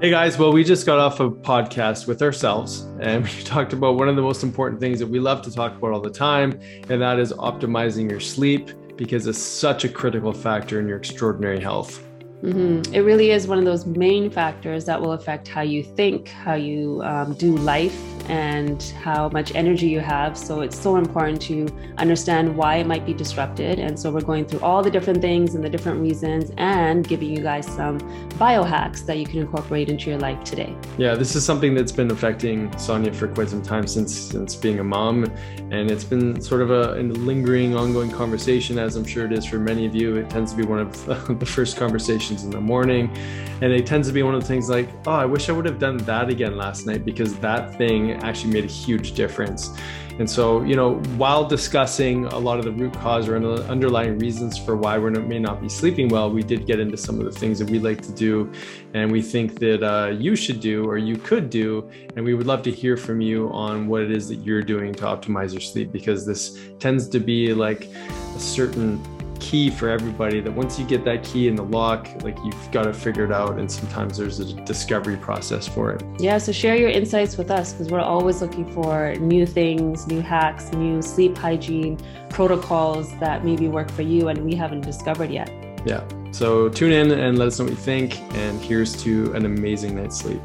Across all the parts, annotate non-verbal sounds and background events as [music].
Hey guys, well, we just got off a podcast with ourselves and [laughs] we talked about one of the most important things that we love to talk about all the time, and that is optimizing your sleep because it's such a critical factor in your extraordinary health. Mm-hmm. It really is one of those main factors that will affect how you think, how you um, do life, and how much energy you have. So it's so important to understand why it might be disrupted. And so we're going through all the different things and the different reasons and giving you guys some biohacks that you can incorporate into your life today. Yeah, this is something that's been affecting Sonia for quite some time since since being a mom. And it's been sort of a, a lingering, ongoing conversation, as I'm sure it is for many of you. It tends to be one of [laughs] the first conversations in the morning. And it tends to be one of the things like, oh, I wish I would have done that again last night because that thing actually made a huge difference. And so, you know, while discussing a lot of the root cause or underlying reasons for why we may not be sleeping well, we did get into some of the things that we like to do and we think that uh, you should do or you could do. And we would love to hear from you on what it is that you're doing to optimize your sleep because this tends to be like a certain key for everybody that once you get that key in the lock, like you've got to figure it out. And sometimes there's a discovery process for it. Yeah. So share your insights with us because we're always looking for new things, new hacks, new sleep hygiene protocols that maybe work for you and we haven't discovered yet. Yeah. So tune in and let us know what you think. And here's to an amazing night's sleep.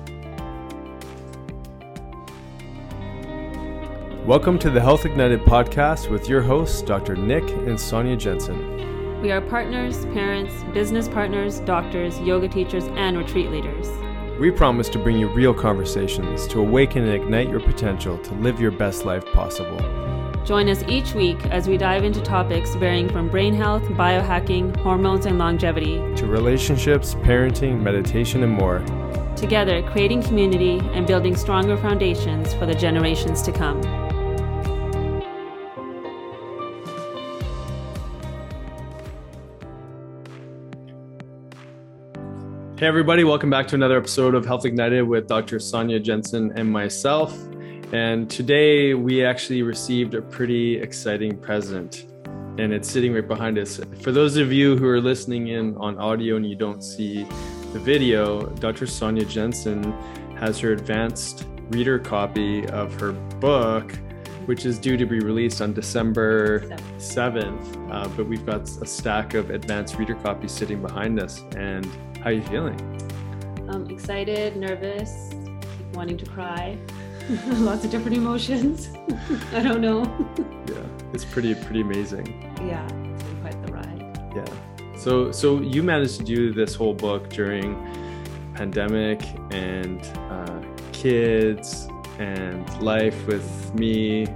Welcome to the Health Ignited podcast with your hosts, Dr. Nick and Sonia Jensen. We are partners, parents, business partners, doctors, yoga teachers, and retreat leaders. We promise to bring you real conversations to awaken and ignite your potential to live your best life possible. Join us each week as we dive into topics varying from brain health, biohacking, hormones, and longevity, to relationships, parenting, meditation, and more. Together, creating community and building stronger foundations for the generations to come. Hey, everybody, welcome back to another episode of Health Ignited with Dr. Sonia Jensen and myself. And today we actually received a pretty exciting present, and it's sitting right behind us. For those of you who are listening in on audio and you don't see the video, Dr. Sonia Jensen has her advanced reader copy of her book, which is due to be released on December 7th. Uh, but we've got a stack of advanced reader copies sitting behind us. And how are you feeling? I'm excited, nervous, wanting to cry. [laughs] Lots of different emotions. [laughs] I don't know. [laughs] yeah, it's pretty pretty amazing. Yeah, it's been quite the ride. Yeah. So so you managed to do this whole book during pandemic and uh, kids and life with me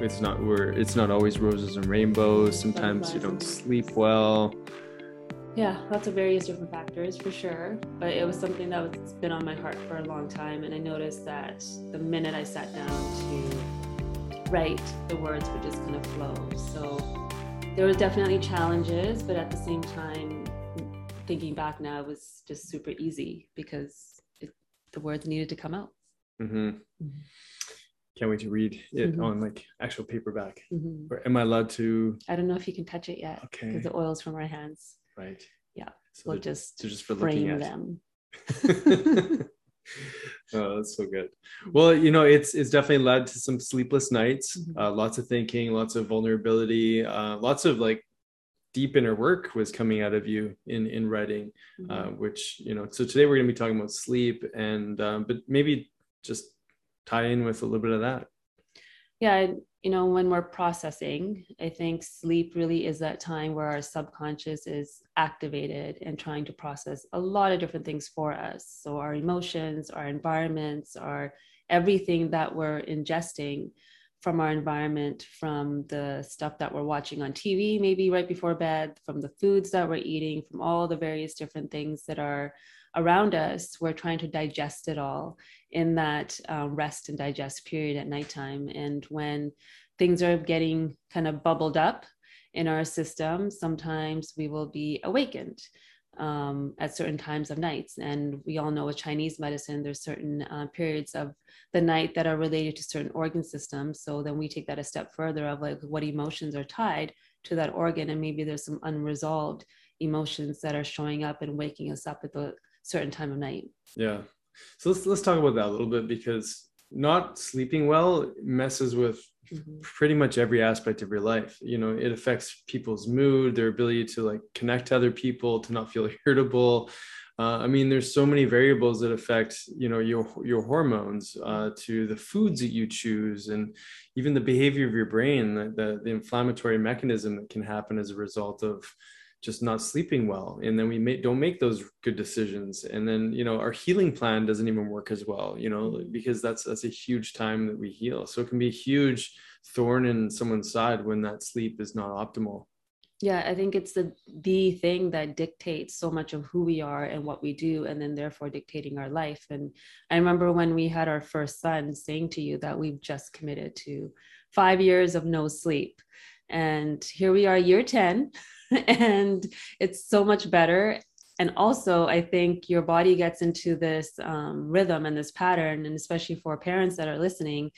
it's not we're it's not always roses and rainbows sometimes you don't sleep well yeah, lots of various different factors for sure. But it was something that was been on my heart for a long time. And I noticed that the minute I sat down to write, the words would just kind of flow. So there were definitely challenges, but at the same time, thinking back now, it was just super easy because it, the words needed to come out. Mm-hmm. Mm-hmm. Can't wait to read it mm-hmm. on like actual paperback. Mm-hmm. Or am I allowed to? I don't know if you can touch it yet. Okay. Because the oil's from our hands. Right. Yeah. So we'll just, just for frame them. [laughs] oh, that's so good. Well, you know, it's it's definitely led to some sleepless nights, mm-hmm. uh, lots of thinking, lots of vulnerability, uh, lots of like deep inner work was coming out of you in in writing, mm-hmm. uh, which you know. So today we're going to be talking about sleep, and um, but maybe just tie in with a little bit of that. Yeah, you know, when we're processing, I think sleep really is that time where our subconscious is activated and trying to process a lot of different things for us. So, our emotions, our environments, our everything that we're ingesting from our environment, from the stuff that we're watching on TV, maybe right before bed, from the foods that we're eating, from all the various different things that are around us, we're trying to digest it all in that um, rest and digest period at nighttime. And when things are getting kind of bubbled up in our system, sometimes we will be awakened um, at certain times of nights. And we all know with Chinese medicine, there's certain uh, periods of the night that are related to certain organ systems. So then we take that a step further of like what emotions are tied to that organ. And maybe there's some unresolved emotions that are showing up and waking us up at the certain time of night. Yeah. So let's let's talk about that a little bit because not sleeping well messes with mm-hmm. pretty much every aspect of your life. You know, it affects people's mood, their ability to like connect to other people, to not feel [laughs] irritable. Uh, I mean, there's so many variables that affect, you know, your your hormones, uh, to the foods that you choose, and even the behavior of your brain, the, the, the inflammatory mechanism that can happen as a result of just not sleeping well. And then we may, don't make those good decisions. And then you know our healing plan doesn't even work as well you know because that's that's a huge time that we heal. So it can be a huge thorn in someone's side when that sleep is not optimal. Yeah i think it's the the thing that dictates so much of who we are and what we do and then therefore dictating our life. And i remember when we had our first son saying to you that we've just committed to five years of no sleep and here we are year 10 [laughs] and it's so much better. And also i think your body gets into this um, rhythm and this pattern and especially for parents that are listening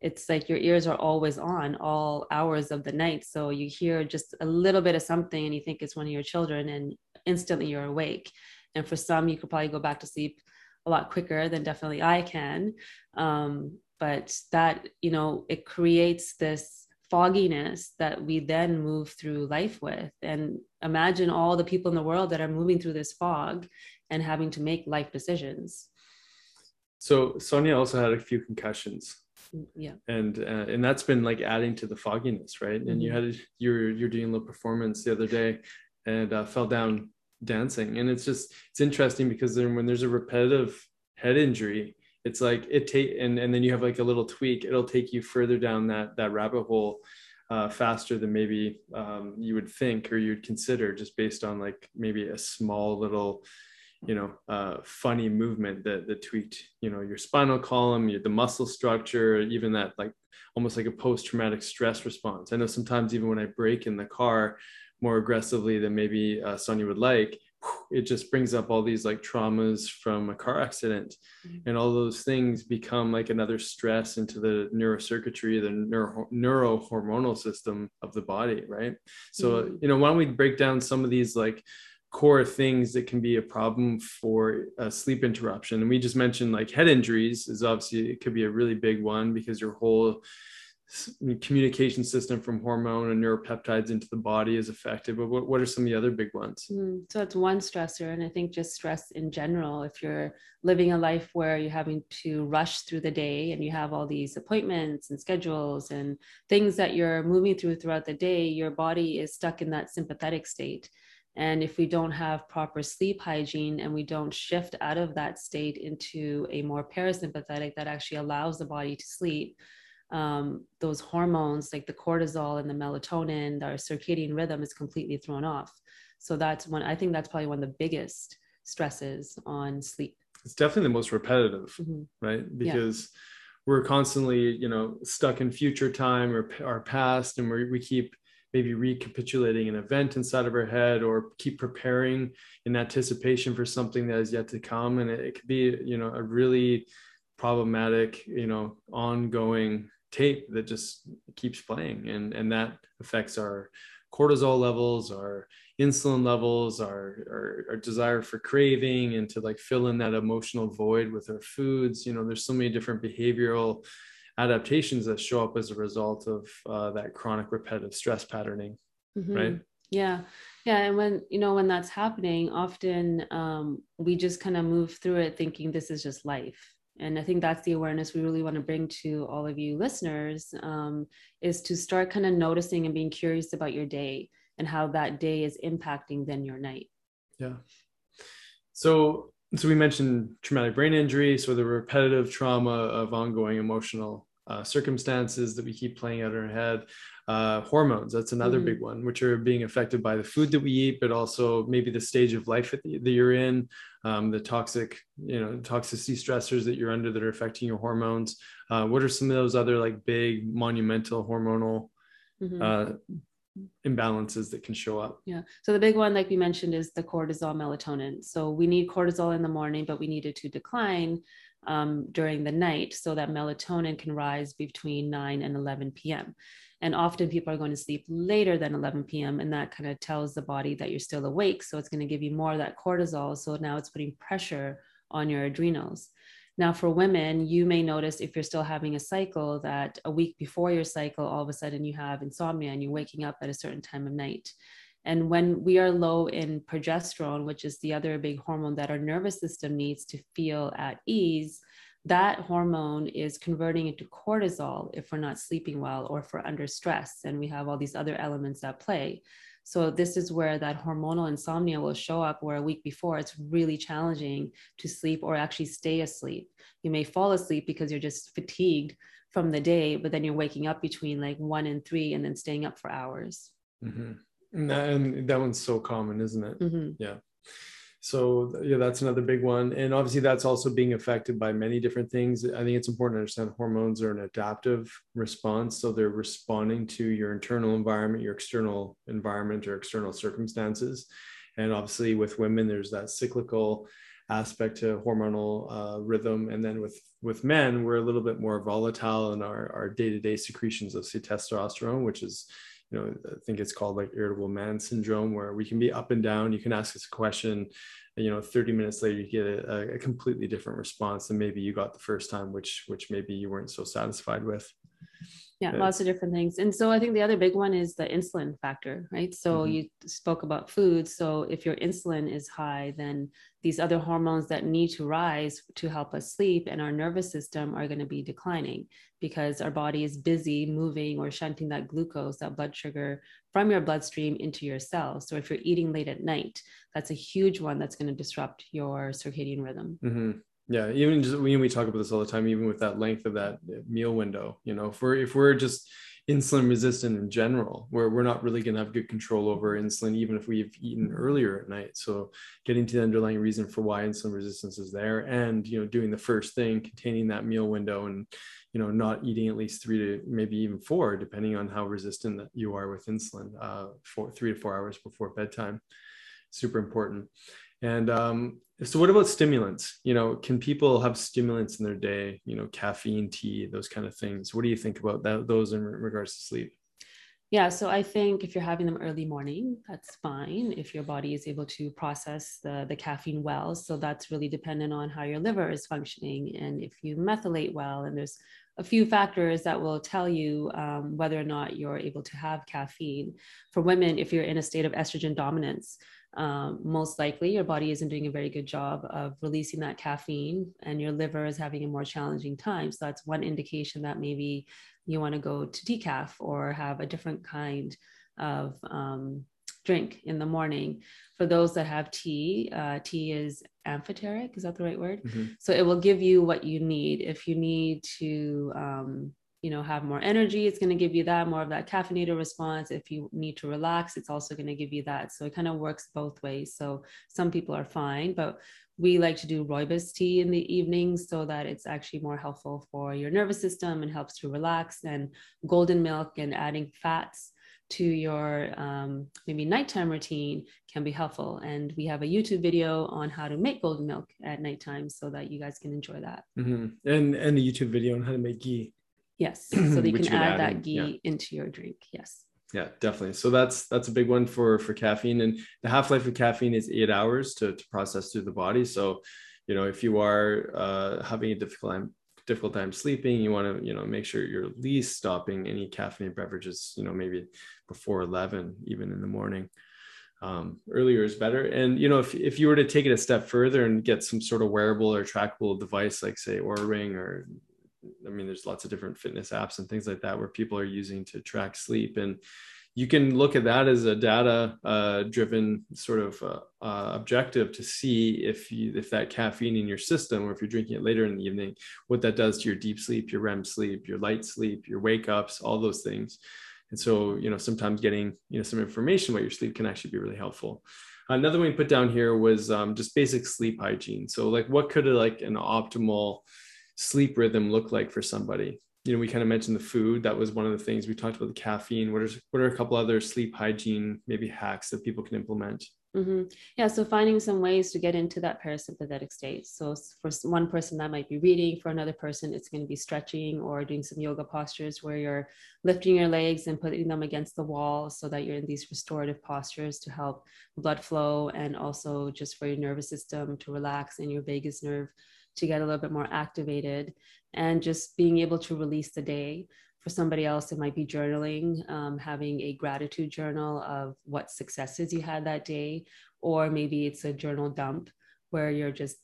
it's like your ears are always on all hours of the night. So you hear just a little bit of something and you think it's one of your children and instantly you're awake. And for some you could probably go back to sleep a lot quicker than definitely i can. Um, but that you know it creates this fogginess that we then move through life with. And imagine all the people in the world that are moving through this fog and having to make life decisions. So Sonia also had a few concussions. Mm, yeah. And uh, and that's been like adding to the fogginess, right? And mm-hmm. you had you're you're doing a little performance the other day and uh, fell down dancing. And it's just it's interesting because then when there's a repetitive head injury, it's like it take and and then you have like a little tweak. It'll take you further down that that rabbit hole uh, faster than maybe um, you would think or you'd consider just based on like maybe a small little you know uh, funny movement that that tweaked you know your spinal column your, the muscle structure even that like almost like a post-traumatic stress response. I know sometimes even when i brake in the car more aggressively than maybe uh, sonia would like it just brings up all these like traumas from a car accident mm-hmm. and all those things become like another stress into the neurocircuitry the neuro neurohormonal system of the body right so mm-hmm. you know why don't we break down some of these like core things that can be a problem for a sleep interruption and we just mentioned like head injuries is obviously it could be a really big one because your whole communication system from hormone and neuropeptides into the body is affected but what, what are some of the other big ones? Mm, so it's one stressor and i think just stress in general. If you're living a life where you're having to rush through the day and you have all these appointments and schedules and things that you're moving through throughout the day your body is stuck in that sympathetic state. And if we don't have proper sleep hygiene and we don't shift out of that state into a more parasympathetic that actually allows the body to sleep um, those hormones like the cortisol and the melatonin, our circadian rhythm is completely thrown off. So that's one, I think that's probably one of the biggest stresses on sleep. It's definitely the most repetitive, mm-hmm. right? Because yeah. we're constantly, you know, stuck in future time or our past, and we we keep maybe recapitulating an event inside of our head or keep preparing in anticipation for something that is yet to come. And it, it could be, you know, a really problematic, you know, ongoing tape that just keeps playing. And and that affects our cortisol levels our insulin levels our, our, our desire for craving and to like fill in that emotional void with our foods. You know there's so many different behavioral adaptations that show up as a result of uh, that chronic repetitive stress patterning mm-hmm. right? Yeah. Yeah. And when you know when that's happening often um, we just kind of move through it thinking this is just life and i think that's the awareness we really want to bring to all of you listeners um, is to start kind of noticing and being curious about your day and how that day is impacting then your night. Yeah. So so we mentioned traumatic brain injury so the repetitive trauma of ongoing emotional uh, circumstances that we keep playing out in our head uh, hormones. That's another mm-hmm. big one which are being affected by the food that we eat but also maybe the stage of life that you're in um, the toxic you know toxicity stressors that you're under that are affecting your hormones. Uh, what are some of those other like big monumental hormonal mm-hmm. uh, imbalances that can show up? Yeah. So the big one like we mentioned is the cortisol melatonin. So we need cortisol in the morning but we need it to decline um, during the night so that melatonin can rise between 9 and 11 p.m and often people are going to sleep later than 11 p.m. And that kind of tells the body that you're still awake. So it's going to give you more of that cortisol. So now it's putting pressure on your adrenals. Now, for women, you may notice if you're still having a cycle that a week before your cycle, all of a sudden you have insomnia and you're waking up at a certain time of night. And when we are low in progesterone, which is the other big hormone that our nervous system needs to feel at ease, that hormone is converting into cortisol if we're not sleeping well or if we're under stress. And we have all these other elements at play. So, this is where that hormonal insomnia will show up, where a week before it's really challenging to sleep or actually stay asleep. You may fall asleep because you're just fatigued from the day, but then you're waking up between like one and three and then staying up for hours. Mm-hmm. And, that, and that one's so common, isn't it? Mm-hmm. Yeah. So yeah, that's another big one. And obviously that's also being affected by many different things. I think it's important to understand hormones are an adaptive response. So they're responding to your internal environment, your external environment or external circumstances. And obviously with women, there's that cyclical aspect to hormonal uh, rhythm. And then with, with men, we're a little bit more volatile in our, our day-to-day secretions of testosterone, which is you know, I think it's called like irritable man syndrome, where we can be up and down. You can ask us a question, and, you know, 30 minutes later, you get a, a completely different response than maybe you got the first time, which which maybe you weren't so satisfied with yeah lots of different things. And so i think the other big one is the insulin factor right? So mm-hmm. you spoke about food. So if your insulin is high then these other hormones that need to rise to help us sleep and our nervous system are going to be declining because our body is busy moving or shunting that glucose that blood sugar from your bloodstream into your cells. So if you're eating late at night that's a huge one that's going to disrupt your circadian rhythm. Mm-hmm yeah even just when we talk about this all the time even with that length of that meal window you know if we're if we're just insulin resistant in general where we're not really going to have good control over insulin even if we've eaten earlier at night. So getting to the underlying reason for why insulin resistance is there and you know doing the first thing containing that meal window and you know not eating at least three to maybe even four depending on how resistant that you are with insulin uh, for three to four hours before bedtime super important and um, so, what about stimulants? You know, can people have stimulants in their day? You know, caffeine, tea, those kind of things. What do you think about that, those in regards to sleep? Yeah, so I think if you're having them early morning, that's fine. If your body is able to process the, the caffeine well, so that's really dependent on how your liver is functioning and if you methylate well. And there's a few factors that will tell you um, whether or not you're able to have caffeine. For women, if you're in a state of estrogen dominance, um, most likely your body isn't doing a very good job of releasing that caffeine and your liver is having a more challenging time. So that's one indication that maybe you want to go to decaf or have a different kind of um, drink in the morning. For those that have tea, uh, tea is amphoteric. Is that the right word? Mm-hmm. So it will give you what you need. If you need to um, you know have more energy it's going to give you that more of that caffeinated response if you need to relax it's also going to give you that so it kind of works both ways so some people are fine but we like to do rooibos tea in the evenings so that it's actually more helpful for your nervous system and helps to relax and golden milk and adding fats to your um, maybe nighttime routine can be helpful. And we have a YouTube video on how to make golden milk at nighttime so that you guys can enjoy that. Mm-hmm. And and a YouTube video on how to make ghee. Yes. [clears throat] So you can add, that ghee yeah. into your drink. Yes. Yeah, definitely. So that's that's a big one for for caffeine. And the half-life of caffeine is eight hours to, to process through the body. So, you know, if you are uh, having a difficult time difficult time sleeping, you want to, you know, make sure you're at least stopping any caffeinated beverages, you know, maybe before 11, even in the morning. Um, earlier is better. And you know, if if you were to take it a step further and get some sort of wearable or trackable device, like say Oura Ring or I mean, there's lots of different fitness apps and things like that where people are using to track sleep. And you can look at that as a data uh, driven sort of uh, uh, objective to see if you, if that caffeine in your system or if you're drinking it later in the evening, what that does to your deep sleep, your REM sleep, your light sleep, your wake ups, all those things. And so, you know, sometimes getting, you know, some information about your sleep can actually be really helpful. Another one we put down here was um, just basic sleep hygiene. So like what could like an optimal sleep rhythm look like for somebody? You know, we kind of mentioned the food. That was one of the things we talked about the caffeine. What are what are a couple other sleep hygiene maybe hacks that people can implement? Mm-hmm. Yeah, so finding some ways to get into that parasympathetic state. So for one person, that might be reading. For another person, it's going to be stretching or doing some yoga postures where you're lifting your legs and putting them against the wall so that you're in these restorative postures to help blood flow and also just for your nervous system to relax and your vagus nerve to get a little bit more activated and just being able to release the day for somebody else, it might be journaling, um, having a gratitude journal of what successes you had that day, or maybe it's a journal dump where you're just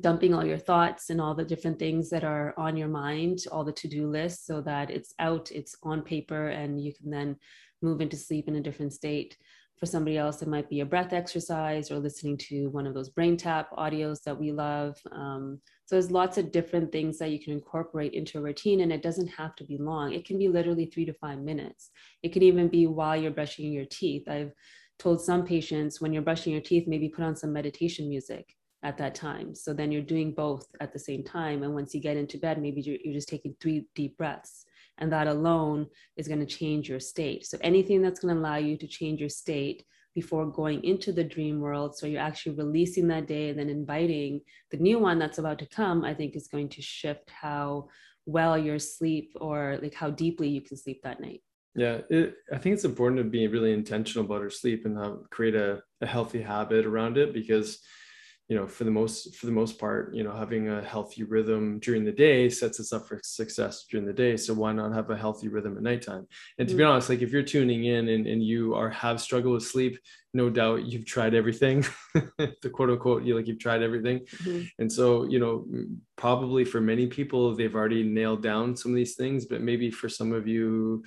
dumping all your thoughts and all the different things that are on your mind, all the to do lists, so that it's out, it's on paper, and you can then move into sleep in a different state. For somebody else, it might be a breath exercise or listening to one of those BrainTap audios that we love. Um, so there's lots of different things that you can incorporate into a routine, and it doesn't have to be long. It can be literally three to five minutes. It can even be while you're brushing your teeth. I've told some patients when you're brushing your teeth, maybe put on some meditation music at that time. So then you're doing both at the same time. And once you get into bed, maybe you're, you're just taking three deep breaths. And that alone is going to change your state. So anything that's going to allow you to change your state before going into the dream world. So you're actually releasing that day and then inviting the new one that's about to come, I think is going to shift how well your sleep or like how deeply you can sleep that night. Yeah, it, I think it's important to be really intentional about our sleep and have, create a, a healthy habit around it because you know for the most for the most part you know having a healthy rhythm during the day sets us up for success during the day so why not have a healthy rhythm at nighttime and to be mm. honest like if you're tuning in and, and you are have struggled with sleep no doubt you've tried everything [laughs] the quote unquote you like you've tried everything mm-hmm. and so you know probably for many people they've already nailed down some of these things but maybe for some of you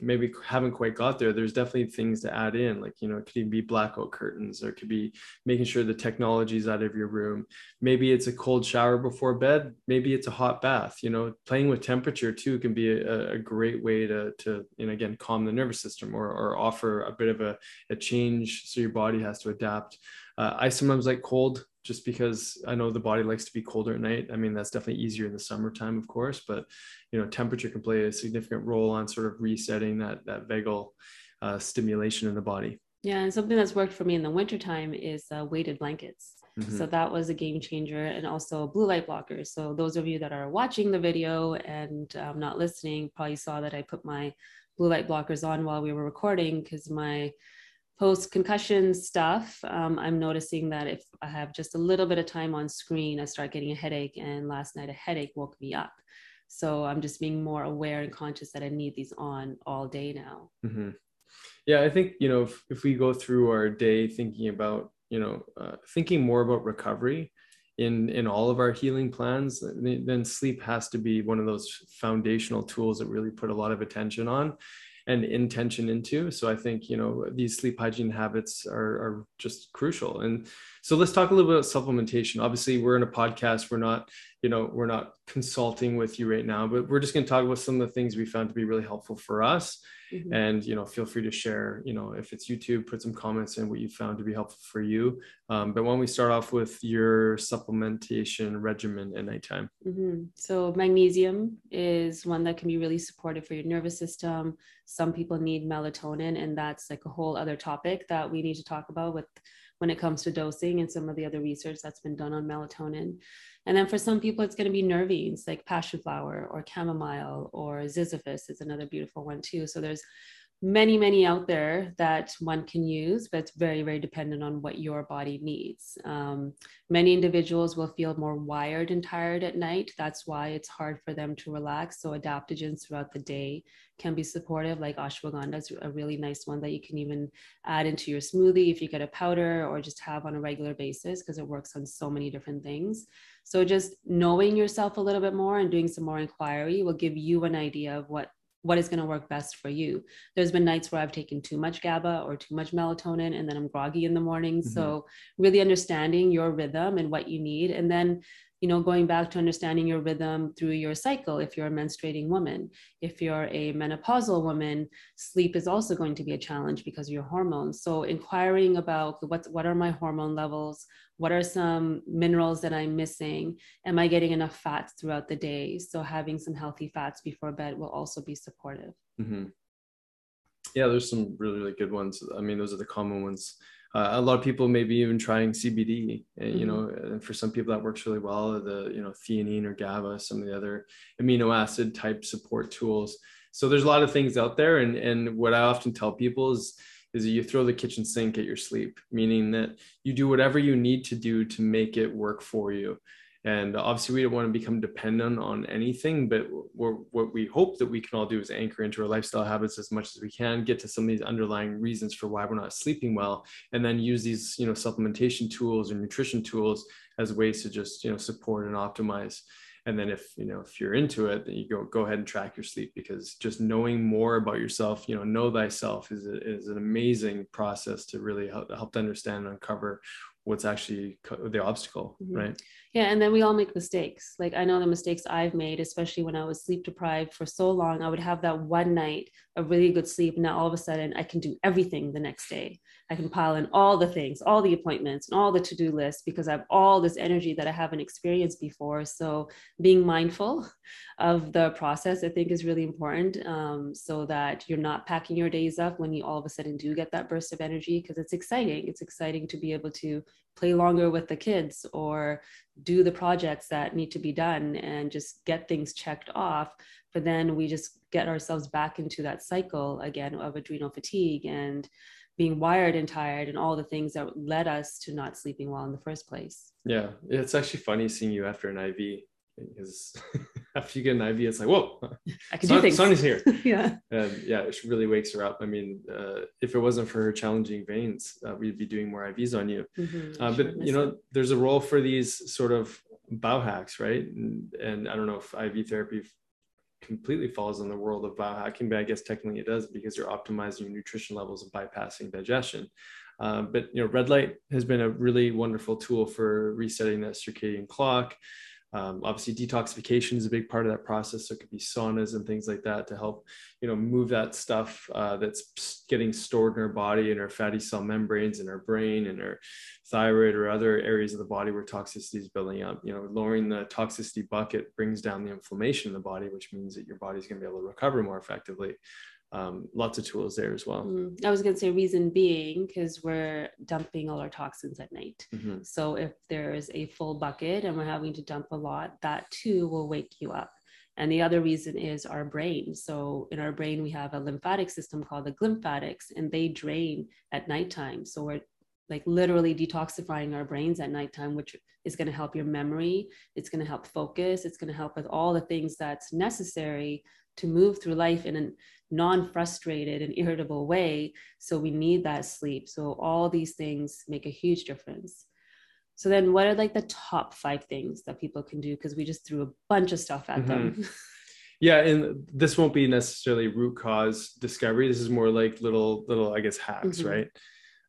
maybe haven't quite got there there's definitely things to add in like you know it could even be blackout curtains or it could be making sure the technology is out of your room. Maybe it's a cold shower before bed maybe it's a hot bath you know playing with temperature too can be a, a great way to to you know again calm the nervous system or, or offer a bit of a, a change so your body has to adapt. Uh, i sometimes like cold just because I know the body likes to be colder at night. I mean, that's definitely easier in the summertime, of course, but you know, temperature can play a significant role on sort of resetting that that vagal uh, stimulation in the body. Yeah, and something that's worked for me in the wintertime is uh, weighted blankets. Mm-hmm. So that was a game changer, and also blue light blockers. So those of you that are watching the video and um, not listening probably saw that I put my blue light blockers on while we were recording because my post concussion stuff, um, I'm noticing that if I have just a little bit of time on screen, I start getting a headache. And last night, a headache woke me up. So I'm just being more aware and conscious that I need these on all day now. Mm-hmm. Yeah, I think, you know, if, if we go through our day thinking about, you know, uh, thinking more about recovery, in in all of our healing plans then sleep has to be one of those foundational tools that really put a lot of attention on and intention into. So I think, you know, these sleep hygiene habits are, are just crucial. And so let's talk a little bit about supplementation. Obviously, we're in a podcast. We're not, you know, we're not consulting with you right now, but we're just going to talk about some of the things we found to be really helpful for us. Mm-hmm. And, you know, feel free to share, you know, if it's YouTube, put some comments in what you found to be helpful for you. Um, but when we start off with your supplementation regimen at nighttime. Mm-hmm. So magnesium is one that can be really supportive for your nervous system. Some people need melatonin, and that's like a whole other topic that we need to talk about with when it comes to dosing and some of the other research that's been done on melatonin. And then for some people, it's going to be nervines like passion flower or chamomile or ziziphus is another beautiful one too. So there's many, many out there that one can use, but it's very, very dependent on what your body needs. Um, many individuals will feel more wired and tired at night. That's why it's hard for them to relax. So adaptogens throughout the day can be supportive, like ashwagandha is a really nice one that you can even add into your smoothie if you get a powder or just have on a regular basis because it works on so many different things. So just knowing yourself a little bit more and doing some more inquiry will give you an idea of what what is going to work best for you. There's been nights where I've taken too much GABA or too much melatonin, and then I'm groggy in the morning. Mm-hmm. So, really understanding your rhythm and what you need. And then you know, going back to understanding your rhythm through your cycle. If you're a menstruating woman, if you're a menopausal woman, sleep is also going to be a challenge because of your hormones. So inquiring about what, what are my hormone levels? What are some minerals that I'm missing? Am I getting enough fats throughout the day? So having some healthy fats before bed will also be supportive. Mm-hmm. Yeah, there's some really, really good ones. I mean, those are the common ones uh, a lot of people maybe even trying CBD, and you Mm-hmm. know, and for some people that works really well. The you know theanine or GABA, some of the other amino acid type support tools. So there's a lot of things out there, and and what I often tell people is is that you throw the kitchen sink at your sleep, meaning that you do whatever you need to do to make it work for you. And obviously, we don't want to become dependent on anything, but what we hope that we can all do is anchor into our lifestyle habits as much as we can, get to some of these underlying reasons for why we're not sleeping well, and then use these, you know, supplementation tools or nutrition tools as ways to just, you know, support and optimize. And then if you know if you're into it, then you go go ahead and track your sleep because just knowing more about yourself, you know, know thyself is a, is an amazing process to really help, help to understand and uncover what's actually the obstacle, Mhm. right? Yeah, and then we all make mistakes. Like I know the mistakes I've made, especially when I was sleep deprived for so long. I would have that one night of really good sleep. And now all of a sudden I can do everything the next day. I can pile in all the things, all the appointments, and all the to-do lists because I have all this energy that I haven't experienced before. So being mindful of the process, I think, is really important, um, so that you're not packing your days up when you all of a sudden do get that burst of energy because it's exciting. It's exciting to be able to play longer with the kids or do the projects that need to be done and just get things checked off but then we just get ourselves back into that cycle again of adrenal fatigue and being wired and tired and all the things that led us to not sleeping well in the first place Yeah, it's actually funny seeing you after an IV because [laughs] after you get an IV, it's like, whoa, [laughs] i can Son- do things Sonny's here. [laughs] yeah and yeah, it really wakes her up. I mean, uh, if it wasn't for her challenging veins, uh, we'd be doing more IVs on you. Mhm, Uh, but you know, it. there's a role for these sort of biohacks, right? And, and I don't know if IV therapy completely falls in the world of biohacking, but I guess technically it does because you're optimizing your nutrition levels and bypassing digestion. Uh, but you know, red light has been a really wonderful tool for resetting that circadian clock. Um, obviously, detoxification is a big part of that process. So it could be saunas and things like that to help, you know, move that stuff uh, that's getting stored in our body and our fatty cell membranes in our brain and our thyroid or other areas of the body where toxicity is building up. You know, lowering the toxicity bucket brings down the inflammation in the body, which means that your body's going to be able to recover more effectively. Um, lots of tools there as well. Mm, i was going to say reason being because we're dumping all our toxins at night Mhm. So if there's a full bucket and we're having to dump a lot, that too will wake you up. And the other reason is our brain. So in our brain, we have a lymphatic system called the glymphatics, and they drain at nighttime. So we're like literally detoxifying our brains at nighttime, which is going to help your memory. It's going to help focus. It's going to help with all the things that's necessary to move through life in a non-frustrated and irritable way. So we need that sleep. So all these things make a huge difference. So then what are like the top five things that people can do? Because we just threw a bunch of stuff at them. [laughs] Yeah, and this won't be necessarily root cause discovery. This is more like little little I guess hacks, Mhm. right?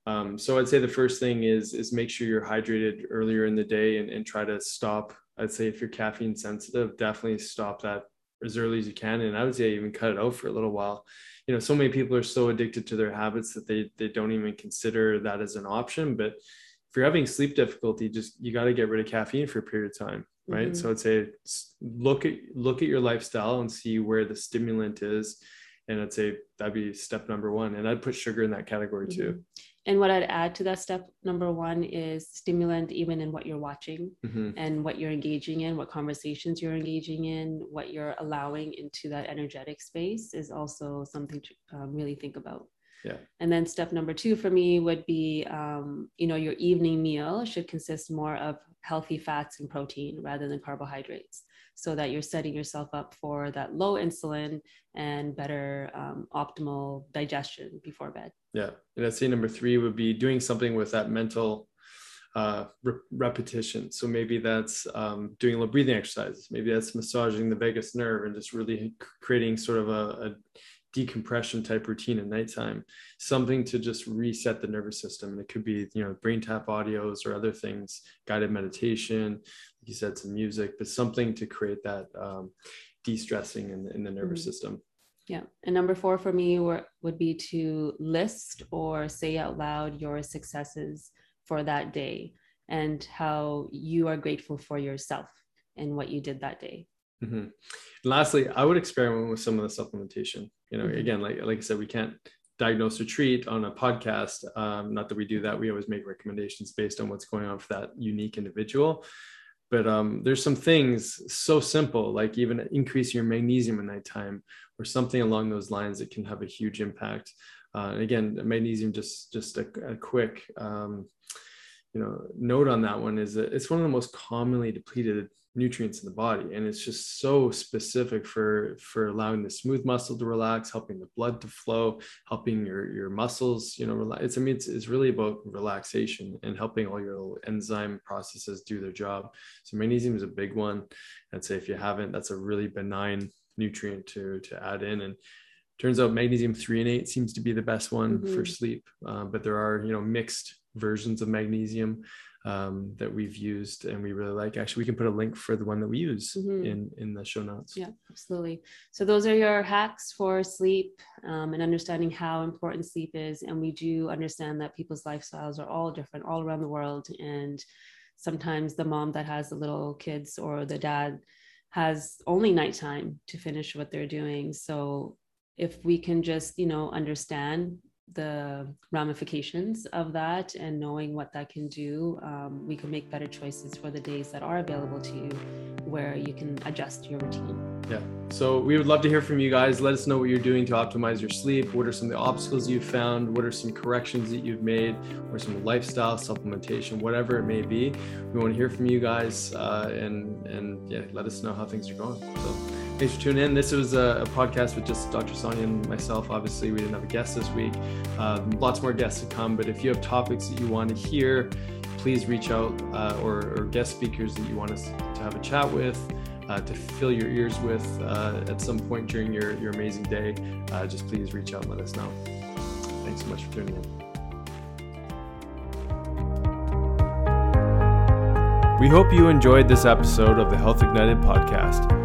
Um, so I'd say the first thing is is make sure you're hydrated earlier in the day and, and try to stop. I'd say if you're caffeine sensitive, definitely stop that as early as you can. And I would say even cut it out for a little while. You know, so many people are so addicted to their habits that they they don't even consider that as an option. But if you're having sleep difficulty, just you got to get rid of caffeine for a period of time right Mhm. so i'd say look at look at your lifestyle and see where the stimulant is and i'd say that'd be step number one and i'd put sugar in that category too And what I'd add to that step number one is stimulant, even in what you're watching Mhm. and what you're engaging in, what conversations you're engaging in, what you're allowing into that energetic space is also something to um, really think about. Yeah. And then step number two for me would be, um, you know, your evening meal should consist more of healthy fats and protein rather than carbohydrates, so that you're setting yourself up for that low insulin and better um, optimal digestion before bed. yeah and i'd say number three would be doing something with that mental uh, re- repetition so maybe that's um, doing a little breathing exercises maybe that's massaging the vagus nerve and just really creating sort of a, a decompression type routine at nighttime something to just reset the nervous system and it could be you know BrainTap audios or other things guided meditation like you said some music but something to create that um, de-stressing in, the- in the nervous Mhm. system Yeah. And number four for me were, would be to list or say out loud your successes for that day and how you are grateful for yourself and what you did that day. Mhm. And lastly, I would experiment with some of the supplementation. You know, Mhm. again, like like I said, we can't diagnose or treat on a podcast. Um, not that we do that. We always make recommendations based on what's going on for that unique individual. But um, there's some things so simple, like even increasing your magnesium at nighttime or something along those lines that can have a huge impact. Uh, and again, magnesium, just just a, a quick um, you know note on that one is that it's one of the most commonly depleted nutrients in the body and it's just so specific for for allowing the smooth muscle to relax helping the blood to flow helping your your muscles you know relax it's i mean it's, it's really about relaxation and helping all your enzyme processes do their job. So magnesium is a big one. I'd say if you haven't that's a really benign nutrient to to add in and turns out magnesium threonate seems to be the best one mm-hmm. for sleep. Uh, but there are you know mixed versions of magnesium um, that we've used and we really like. Actually, we can put a link for the one that we use mm-hmm. in in the show notes. Yeah, absolutely. So those are your hacks for sleep um, and understanding how important sleep is. And we do understand that people's lifestyles are all different all around the world, and sometimes the mom that has the little kids or the dad has only nighttime to finish what they're doing. So if we can just you know understand the ramifications of that and knowing what that can do, um, we can make better choices for the days that are available to you where you can adjust your routine. Yeah. So we would love to hear from you guys. Let us know what you're doing to optimize your sleep. What are some of the obstacles you've found? What are some corrections that you've made? Or some lifestyle supplementation, whatever it may be. We want to hear from you guys uh, and and yeah, let us know how things are going. So Thanks for tuning in. This was a, a, podcast with just Dr. Sonia and myself. Obviously, we didn't have a guest this week. Um, lots more guests to come. But if you have topics that you want to hear, please reach out uh, or, or, guest speakers that you want us to have a chat with, uh, to fill your ears with uh, at some point during your, your amazing day. Uh, just please reach out and let us know. Thanks so much for tuning in. We hope you enjoyed this episode of the Health Ignited podcast.